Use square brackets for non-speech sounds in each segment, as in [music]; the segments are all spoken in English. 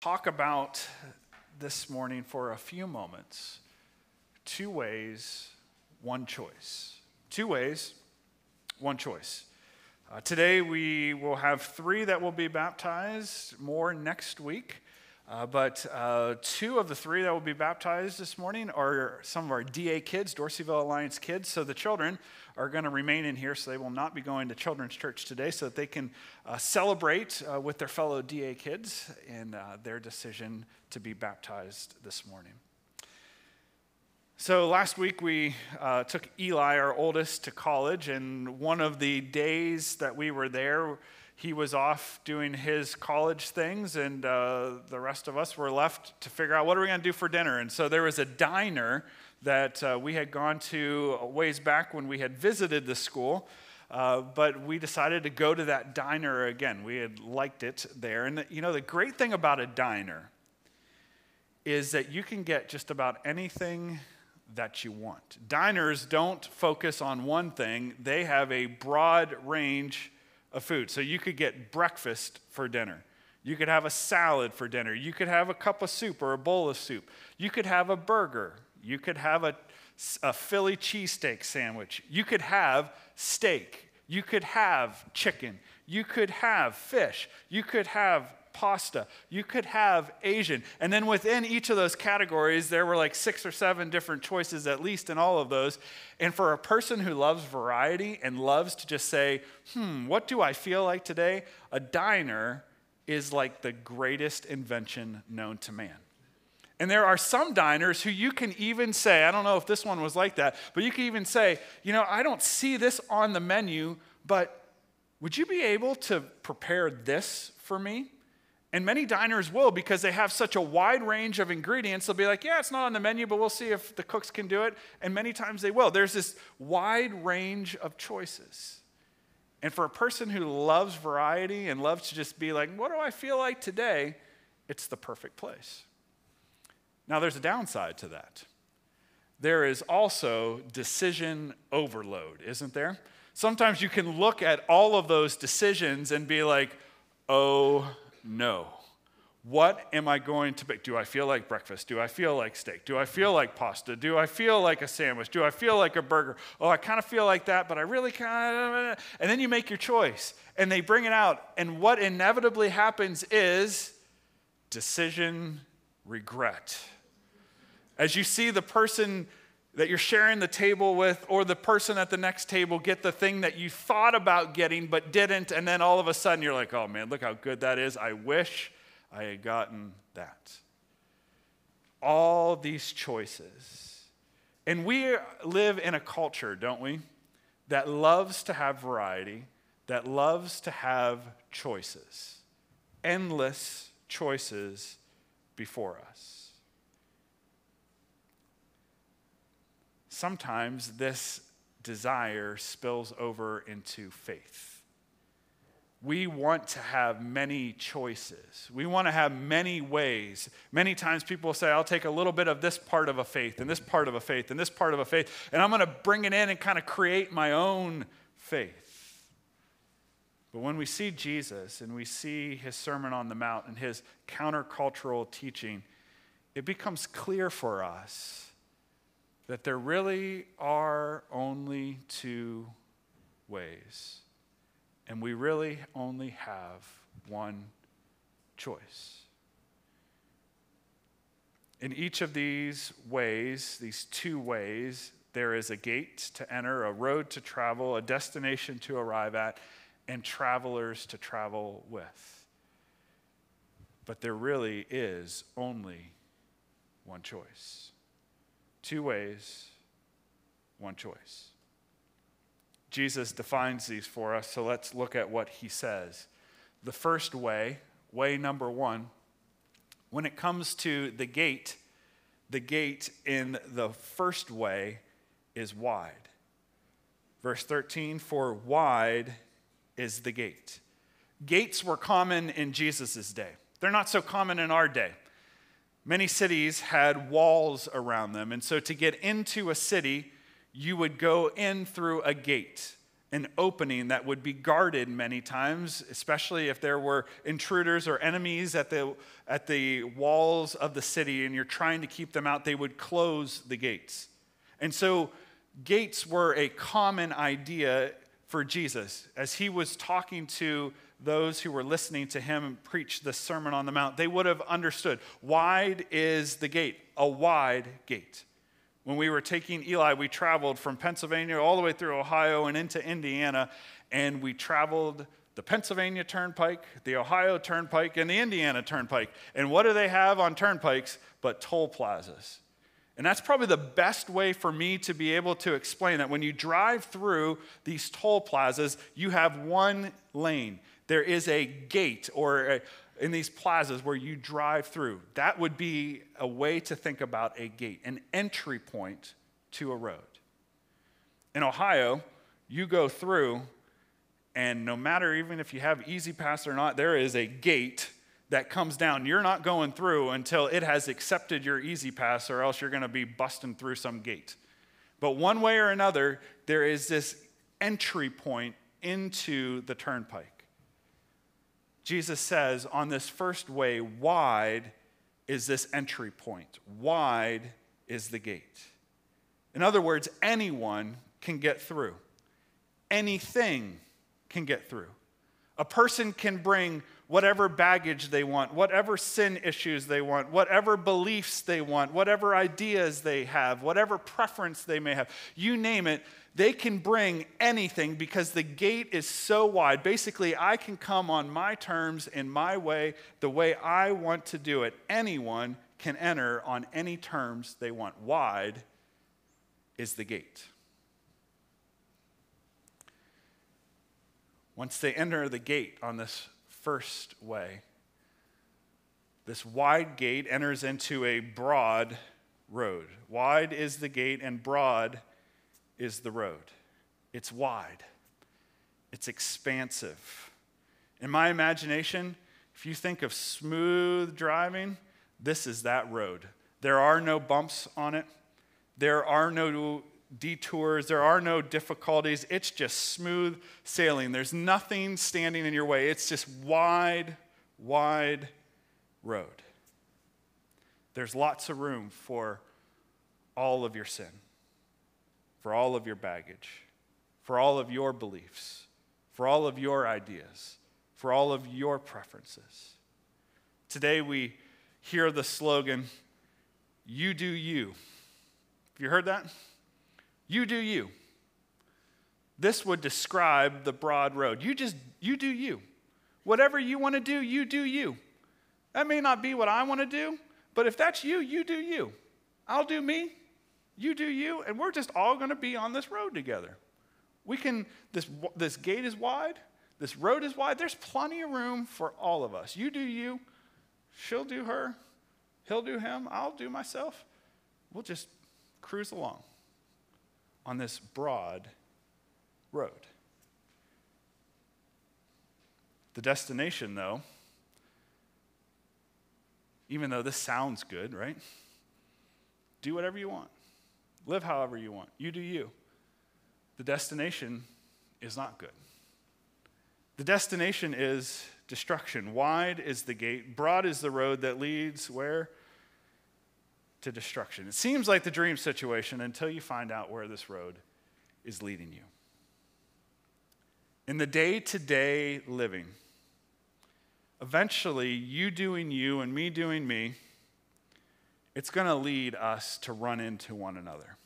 talk about this morning for a few moments two ways, one choice. Two ways, one choice. Uh, today we will have three that will be baptized, more next week. Uh, but uh, two of the three that will be baptized this morning are some of our DA kids, Dorseyville Alliance kids. So the children are going to remain in here, so they will not be going to children's church today, so that they can uh, celebrate uh, with their fellow DA kids in uh, their decision to be baptized this morning. So last week we took Eli, our oldest, to college, and one of the days that we were there, he was off doing his college things, and uh, the rest of us were left to figure out what are we going to do for dinner. And so there was a diner that uh, we had gone to ways back when we had visited the school. Uh, but we decided to go to that diner again. We had liked it there. And you know, the great thing about a diner is that you can get just about anything that you want. Diners don't focus on one thing, they have a broad range of food. So you could get breakfast for dinner. You could have a salad for dinner. You could have a cup of soup or a bowl of soup. You could have a burger. You could have a, a Philly cheesesteak sandwich. You could have steak. You could have chicken. You could have fish. You could have pasta. You could have Asian. And then within each of those categories, there were like six or seven different choices, at least in all of those. And for a person who loves variety and loves to just say, hmm, what do I feel like today? A diner is like the greatest invention known to man. And there are some diners who you can even say, I don't know if this one was like that, but you can even say, you know, I don't see this on the menu, but would you be able to prepare this for me? And many diners will because they have such a wide range of ingredients. They'll be like, yeah, it's not on the menu, but we'll see if the cooks can do it. And many times they will. There's this wide range of choices. And for a person who loves variety and loves to just be like, what do I feel like today? It's the perfect place. Now, there's a downside to that. There is also decision overload, isn't there? Sometimes you can look at all of those decisions and be like, oh no. What am I going to pick? Do I feel like breakfast? Do I feel like steak? Do I feel like pasta? Do I feel like a sandwich? Do I feel like a burger? Oh, I kind of feel like that, but I really kind of. And then you make your choice and they bring it out. And what inevitably happens is decision regret. As you see the person that you're sharing the table with or the person at the next table get the thing that you thought about getting but didn't, and then all of a sudden you're like, oh man, look how good that is. I wish I had gotten that. All these choices. And we live in a culture, don't we, that loves to have variety, that loves to have choices, endless choices before us. Sometimes this desire spills over into faith. We want to have many choices. We want to have many ways. Many times people say, I'll take a little bit of this part of a faith and this part of a faith and this part of a faith, and I'm going to bring it in and kind of create my own faith. But when we see Jesus and we see his Sermon on the Mount and his countercultural teaching, it becomes clear for us that there really are only two ways, and we really only have one choice. In each of these ways, these two ways, there is a gate to enter, a road to travel, a destination to arrive at, and travelers to travel with. But there really is only one choice. Two ways, one choice. Jesus defines these for us, so let's look at what he says. The first way, way number one, when it comes to the gate, the gate in the first way is wide. Verse 13, for wide is the gate. Gates were common in Jesus' day. They're not so common in our day. Many cities had walls around them. And so to get into a city, you would go in through a gate. an opening that would be guarded many times, especially if there were intruders or enemies at the, at the walls of the city and you're trying to keep them out, they would close the gates. And so, gates were a common idea for Jesus as he was talking to those who were listening to him preach the Sermon on the Mount. They would have understood wide is the gate, a wide gate. When we were taking Eli, we traveled from Pennsylvania all the way through Ohio and into Indiana, and we traveled the Pennsylvania Turnpike, the Ohio Turnpike, and the Indiana Turnpike. And what do they have on turnpikes but toll plazas? And that's probably the best way for me to be able to explain that. When you drive through these toll plazas, you have one lane. There is a gate or a, in these plazas where you drive through. That would be a way to think about a gate, an entry point to a road. In Ohio, you go through, and no matter even if you have E-ZPass or not, there is a gate that comes down. You're not going through until it has accepted your E-ZPass, or else you're going to be busting through some gate. But one way or another, there is this entry point into the turnpike. Jesus says on this first way, wide is this entry point, wide is the gate. In other words, anyone can get through, anything can get through. A person can bring whatever baggage they want, whatever sin issues they want, whatever beliefs they want, whatever ideas they have, whatever preference they may have. You name it, they can bring anything because the gate is so wide. Basically, I can come on my terms, in my way, the way I want to do it. Anyone can enter on any terms they want. Wide is the gate. Once they enter the gate on this first way, this wide gate enters into a broad road. Wide is the gate, and broad is the road. It's wide, it's expansive. In my imagination, if you think of smooth driving, this is that road. There are no bumps on it, there are no detours, there are no difficulties. It's just smooth sailing. There's nothing standing in your way. It's just wide, wide road. There's lots of room for all of your sin for all of your baggage, for all of your beliefs, for all of your ideas, for all of your preferences. Today we hear the slogan, You do you. Have you heard that? You do you. This would describe the broad road. You just, you do you. Whatever you want to do, you do you. That may not be what I want to do, but if that's you, you do you. I'll do me, you do you, and we're just all going to be on this road together. We can, this, this gate is wide, this road is wide. There's plenty of room for all of us. You do you, she'll do her, he'll do him, I'll do myself. We'll just cruise along on this broad road. The destination, though, even though this sounds good, right? Do whatever you want. Live however you want. You do you. The destination is not good. The destination is destruction. Wide is the gate, broad is the road that leads where? To destruction. It seems like the dream situation until you find out where this road is leading you. In the day to day living, eventually, you doing you and me doing me, it's going to lead us to run into one another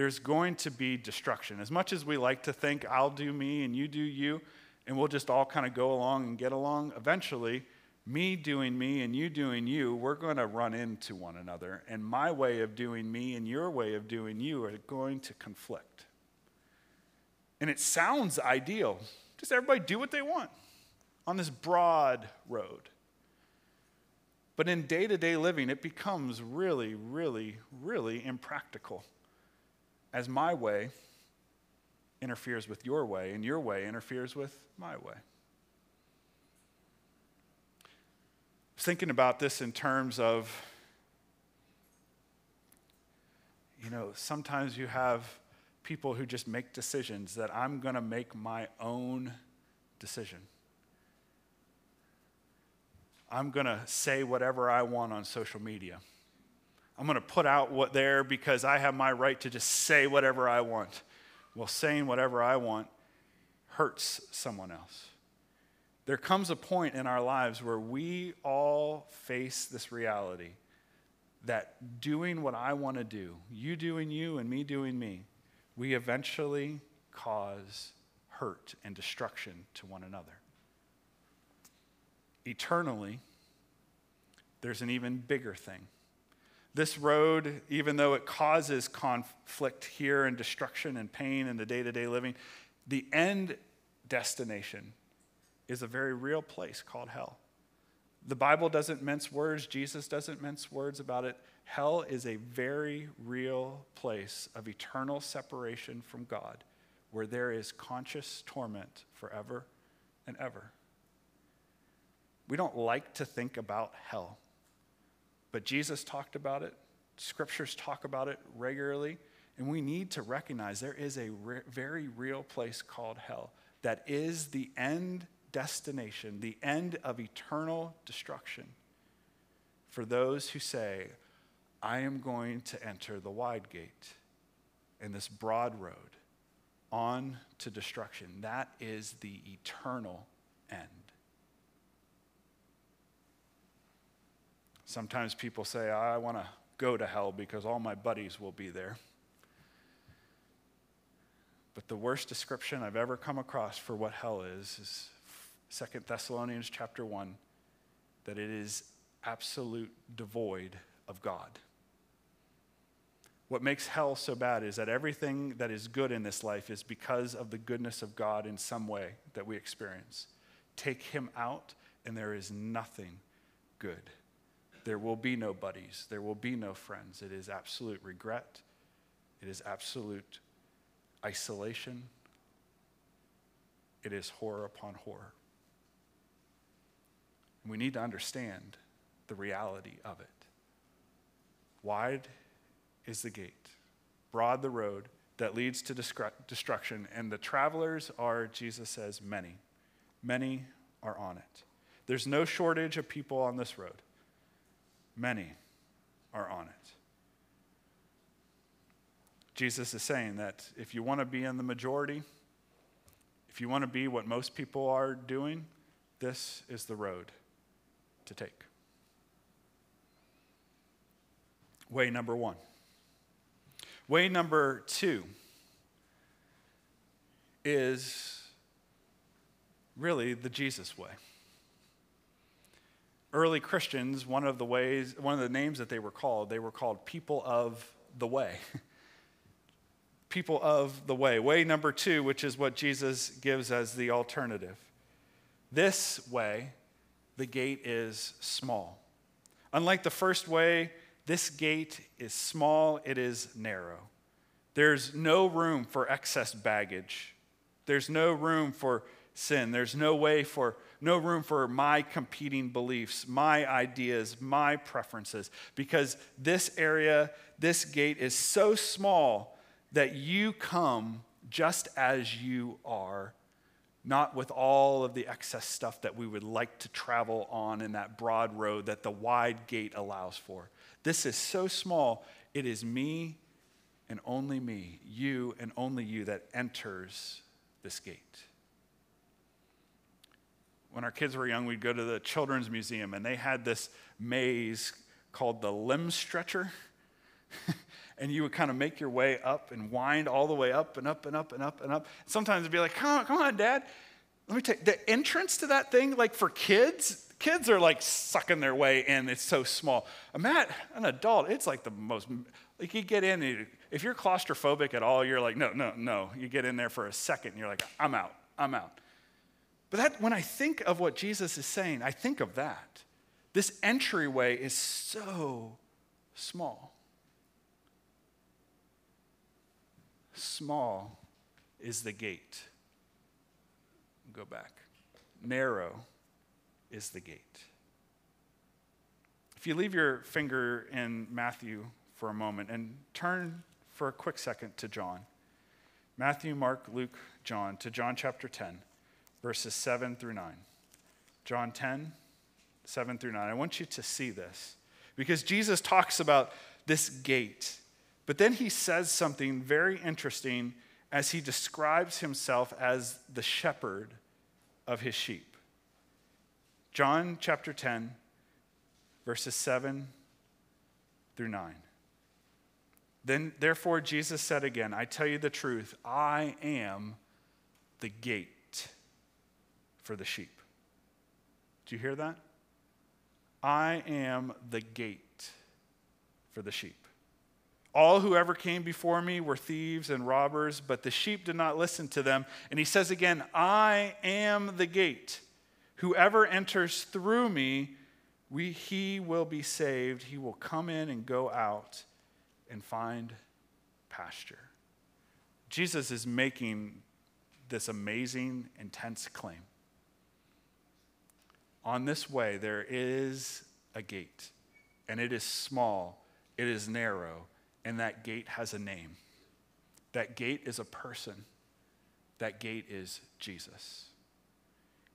there's going to be destruction. As much as we like to think, I'll do me and you do you, and we'll just all kind of go along and get along, eventually, me doing me and you doing you, we're going to run into one another. And my way of doing me and your way of doing you are going to conflict. And it sounds ideal. Just everybody do what they want on this broad road. But in day to day living, it becomes really, really, really impractical as my way interferes with your way, and your way interferes with my way. Was thinking about this in terms of, you know, sometimes you have people who just make decisions that I'm going to make my own decision. I'm going to say whatever I want on social media. I'm going to put out what there because I have my right to just say whatever I want. Well, saying whatever I want hurts someone else. There comes a point in our lives where we all face this reality that doing what I want to do, you doing you and me doing me, we eventually cause hurt and destruction to one another. Eternally, there's an even bigger thing. This road, even though it causes conflict here and destruction and pain in the day to day living, the end destination is a very real place called hell. The Bible doesn't mince words, Jesus doesn't mince words about it. Hell is a very real place of eternal separation from God where there is conscious torment forever and ever. We don't like to think about hell, but Jesus talked about it, scriptures talk about it regularly, and we need to recognize there is a re- very real place called hell that is the end destination, the end of eternal destruction for those who say, I am going to enter the wide gate and this broad road on to destruction. That is the eternal end. Sometimes people say, I want to go to hell because all my buddies will be there. But the worst description I've ever come across for what hell is is Second Thessalonians chapter 1 that it is absolute devoid of God. What makes hell so bad is that everything that is good in this life is because of the goodness of God in some way that we experience. Take him out, and there is nothing good. There will be no buddies, there will be no friends. It is absolute regret, it is absolute isolation, it is horror upon horror. We need to understand the reality of it. Wide is the gate, broad the road that leads to destruction, and the travelers are, Jesus says, many. Many are on it. There's no shortage of people on this road. Many are on it. Jesus is saying that if you want to be in the majority, if you want to be what most people are doing, this is the road to take. Way number one. Way number two is really the Jesus way. Early Christians, one of the ways, one of the names that they were called, they were called people of the way. [laughs] people of the way. Way number two, which is what Jesus gives as the alternative. This way the gate is small. Unlike the first way, this gate is small, it is narrow. There's no room for excess baggage. There's no room for sin. There's no way for no room for my competing beliefs, my ideas, my preferences because this area, this gate is so small that you come just as you are not with all of the excess stuff that we would like to travel on in that broad road that the wide gate allows for. This is so small, it is me and only me, you and only you, that enters this gate. When our kids were young, we'd go to the Children's Museum, and they had this maze called the limb stretcher. [laughs] and you would kind of make your way up and wind all the way up and up and up and up and up. Sometimes it'd be like, come on, come on, Dad. Let me take the entrance to that thing, like for kids, kids are like sucking their way in. It's so small. Matt, an adult, it's like the most, like you get in, if you're claustrophobic at all, you're like, no, no, no. You get in there for a second, and you're like, I'm out, I'm out. But that, when I think of what Jesus is saying, I think of that. This entryway is so small. Small is the gate. Go back. Narrow is the gate. If you leave your finger in Matthew for a moment and turn for a quick second to John, Matthew, Mark, Luke, John, to John chapter 10, verses 7 through 9. John 10, 7 through 9. I want you to see this because Jesus talks about this gate, but then he says something very interesting as he describes himself as the shepherd of his sheep. John chapter 10, verses 7 through 9. Then, therefore, Jesus said again, I tell you the truth, I am the gate for the sheep. Do you hear that? I am the gate for the sheep. All who ever came before me were thieves and robbers, but the sheep did not listen to them. And he says again, I am the gate. Whoever enters through me, we, he will be saved. He will come in and go out and find pasture. Jesus is making this amazing, intense claim. On this way, there is a gate, and it is small, it is narrow, and that gate has a name. That gate is a person, that gate is Jesus.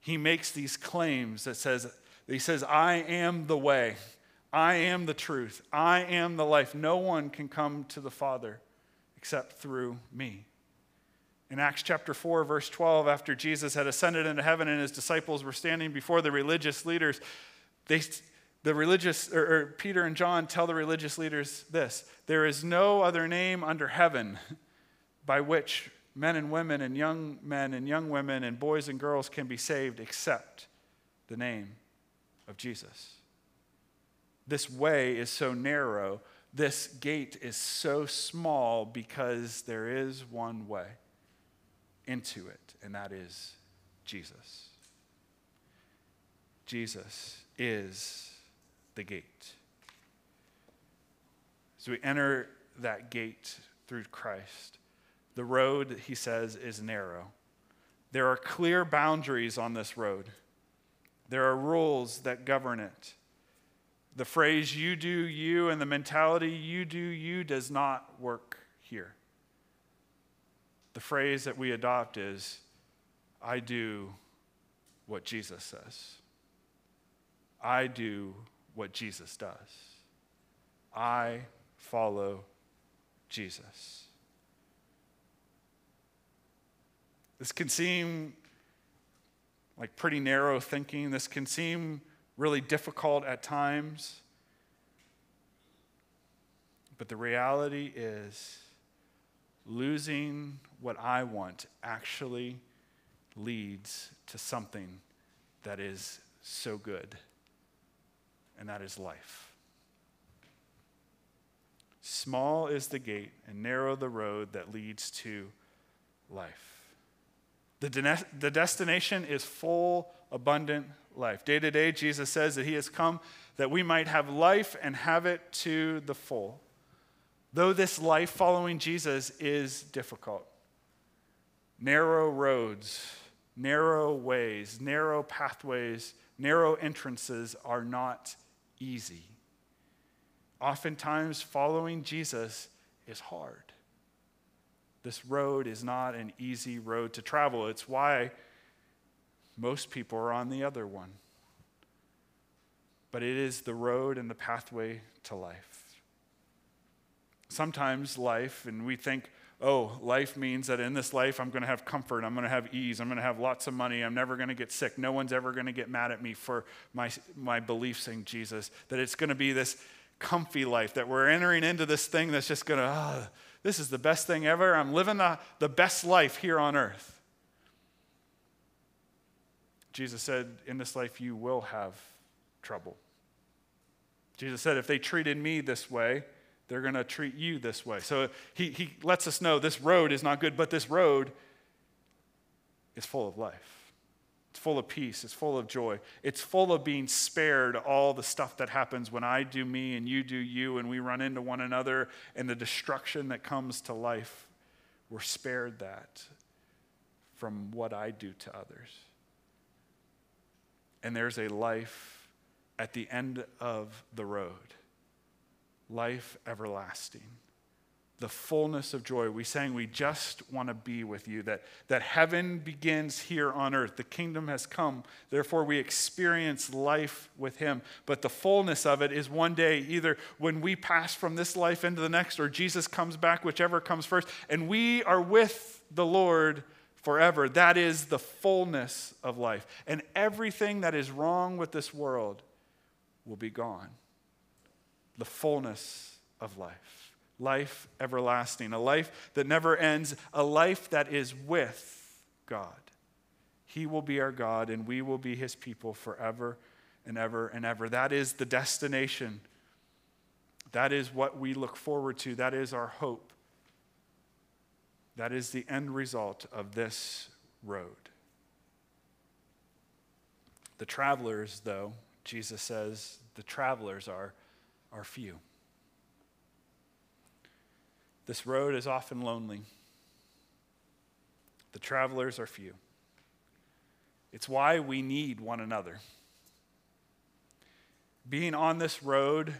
He makes these claims that says, he says, I am the way. I am the truth. I am the life. No one can come to the Father except through me. In Acts chapter 4, verse 12, after Jesus had ascended into heaven and his disciples were standing before the religious leaders, they, the religious, or, or Peter and John tell the religious leaders this There is no other name under heaven by which men and women and young men and young women and boys and girls can be saved except the name of Jesus. This way is so narrow, this gate is so small because there is one way into it, and that is Jesus. Jesus is the gate. So we enter that gate through Christ. The road, he says, is narrow. There are clear boundaries on this road, there are rules that govern it. The phrase you do you and the mentality you do you does not work here. The phrase that we adopt is I do what Jesus says. I do what Jesus does. I follow Jesus. This can seem like pretty narrow thinking. This can seem really difficult at times. But the reality is, losing what I want actually leads to something that is so good, and that is life. Small is the gate, and narrow the road that leads to life. The, de- the destination is full, abundant life. Day to day, Jesus says that He has come that we might have life and have it to the full. Though this life following Jesus is difficult, narrow roads, narrow ways, narrow pathways, narrow entrances are not easy. Oftentimes, following Jesus is hard. This road is not an easy road to travel. It's why most people are on the other one. But it is the road and the pathway to life. Sometimes life, and we think, oh, life means that in this life I'm going to have comfort, I'm going to have ease, I'm going to have lots of money, I'm never going to get sick, no one's ever going to get mad at me for my, my beliefs in Jesus. That it's going to be this comfy life, that we're entering into this thing that's just going to, oh, ah, this is the best thing ever. I'm living the, the best life here on earth. Jesus said, In this life, you will have trouble. Jesus said, If they treated me this way, they're going to treat you this way. So he, he lets us know this road is not good, but this road is full of life. It's full of peace. It's full of joy. It's full of being spared all the stuff that happens when I do me and you do you and we run into one another and the destruction that comes to life. We're spared that from what I do to others. And there's a life at the end of the road life everlasting, the fullness of joy. We sang we just want to be with you, that, that heaven begins here on earth. The kingdom has come. Therefore, we experience life with him. But the fullness of it is one day, either when we pass from this life into the next or Jesus comes back, whichever comes first, and we are with the Lord forever. That is the fullness of life. And everything that is wrong with this world will be gone. The fullness of life life everlasting, a life that never ends, a life that is with God. He will be our God, and we will be his people forever and ever and ever. That is the destination. That is what we look forward to. That is our hope. That is the end result of this road. The travelers, though, Jesus says, the travelers are, are few. This road is often lonely. The travelers are few. It's why we need one another. Being on this road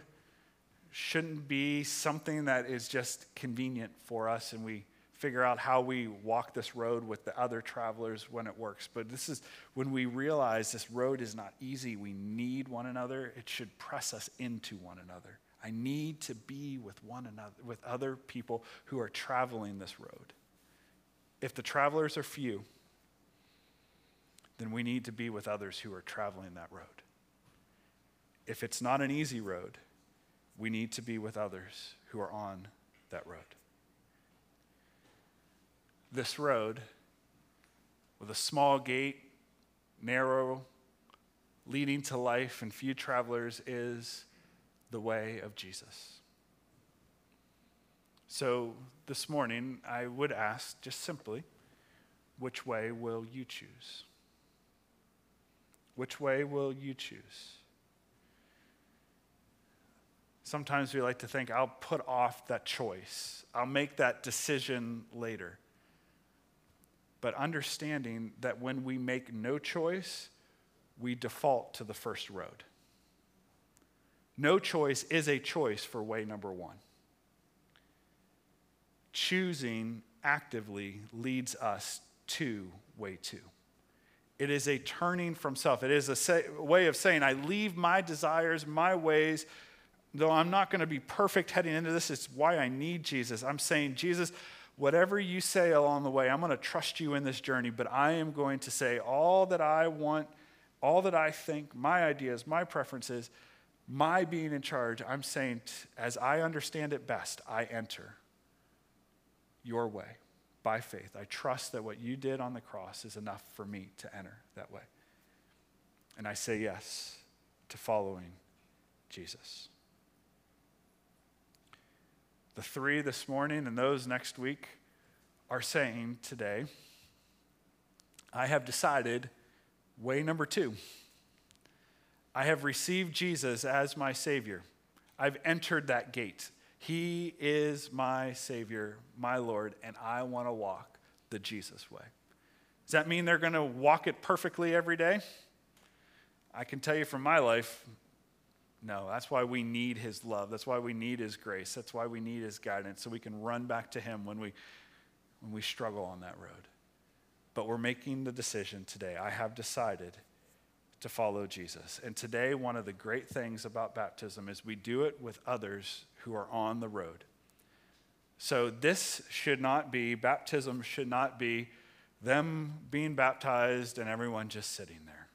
shouldn't be something that is just convenient for us and we figure out how we walk this road with the other travelers when it works. But this is when we realize this road is not easy, we need one another, it should press us into one another. I need to be with one another, with other people who are traveling this road. If the travelers are few, then we need to be with others who are traveling that road. If it's not an easy road, we need to be with others who are on that road. This road, with a small gate, narrow, leading to life, and few travelers, is the way of Jesus. So this morning, I would ask just simply, which way will you choose? Which way will you choose? Sometimes we like to think, I'll put off that choice, I'll make that decision later. But understanding that when we make no choice, we default to the first road. No choice is a choice for way number one. Choosing actively leads us to way two. It is a turning from self. It is a say, way of saying, I leave my desires, my ways, though I'm not going to be perfect heading into this. It's why I need Jesus. I'm saying, Jesus, whatever you say along the way, I'm going to trust you in this journey, but I am going to say all that I want, all that I think, my ideas, my preferences my being in charge, I'm saying, as I understand it best, I enter your way by faith. I trust that what you did on the cross is enough for me to enter that way. And I say yes to following Jesus. The three this morning and those next week are saying today, I have decided way number two. I have received Jesus as my Savior. I've entered that gate. He is my Savior, my Lord, and I want to walk the Jesus way. Does that mean they're going to walk it perfectly every day? I can tell you from my life, no. That's why we need His love. That's why we need His grace. That's why we need His guidance, so we can run back to Him when we, when we struggle on that road. But we're making the decision today. I have decided to follow Jesus. And today, one of the great things about baptism is we do it with others who are on the road. So, this should not be, baptism should not be them being baptized and everyone just sitting there.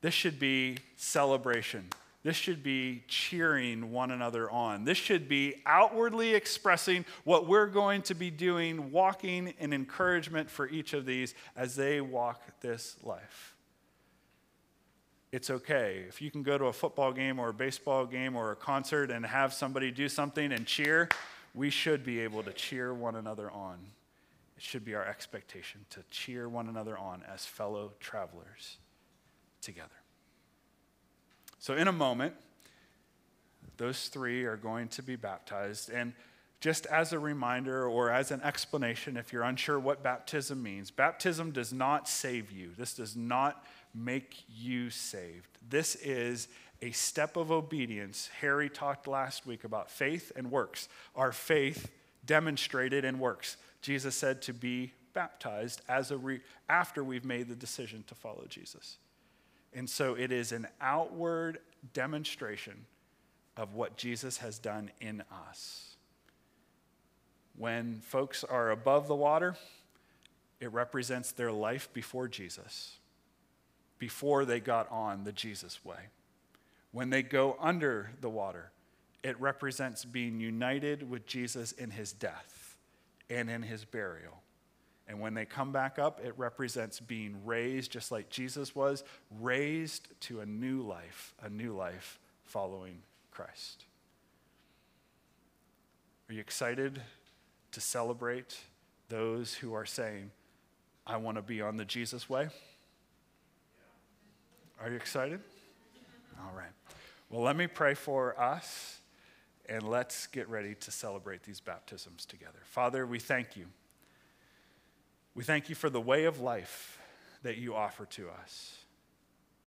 This should be celebration. This should be cheering one another on. This should be outwardly expressing what we're going to be doing, walking in encouragement for each of these as they walk this life it's okay. If you can go to a football game or a baseball game or a concert and have somebody do something and cheer, we should be able to cheer one another on. It should be our expectation to cheer one another on as fellow travelers together. So, in a moment, those three are going to be baptized. And just as a reminder or as an explanation, if you're unsure what baptism means, baptism does not save you. This does not make you saved. This is a step of obedience. Harry talked last week about faith and works. Our faith demonstrated in works. Jesus said to be baptized as a re- after we've made the decision to follow Jesus. And so it is an outward demonstration of what Jesus has done in us. When folks are above the water, it represents their life before Jesus, before they got on the Jesus way. When they go under the water, it represents being united with Jesus in his death and in his burial. And when they come back up, it represents being raised, just like Jesus was, raised to a new life, a new life following Christ. Are you excited to celebrate those who are saying, I want to be on the Jesus way? Are you excited? All right. Well, let me pray for us and let's get ready to celebrate these baptisms together. Father, we thank you. We thank you for the way of life that you offer to us.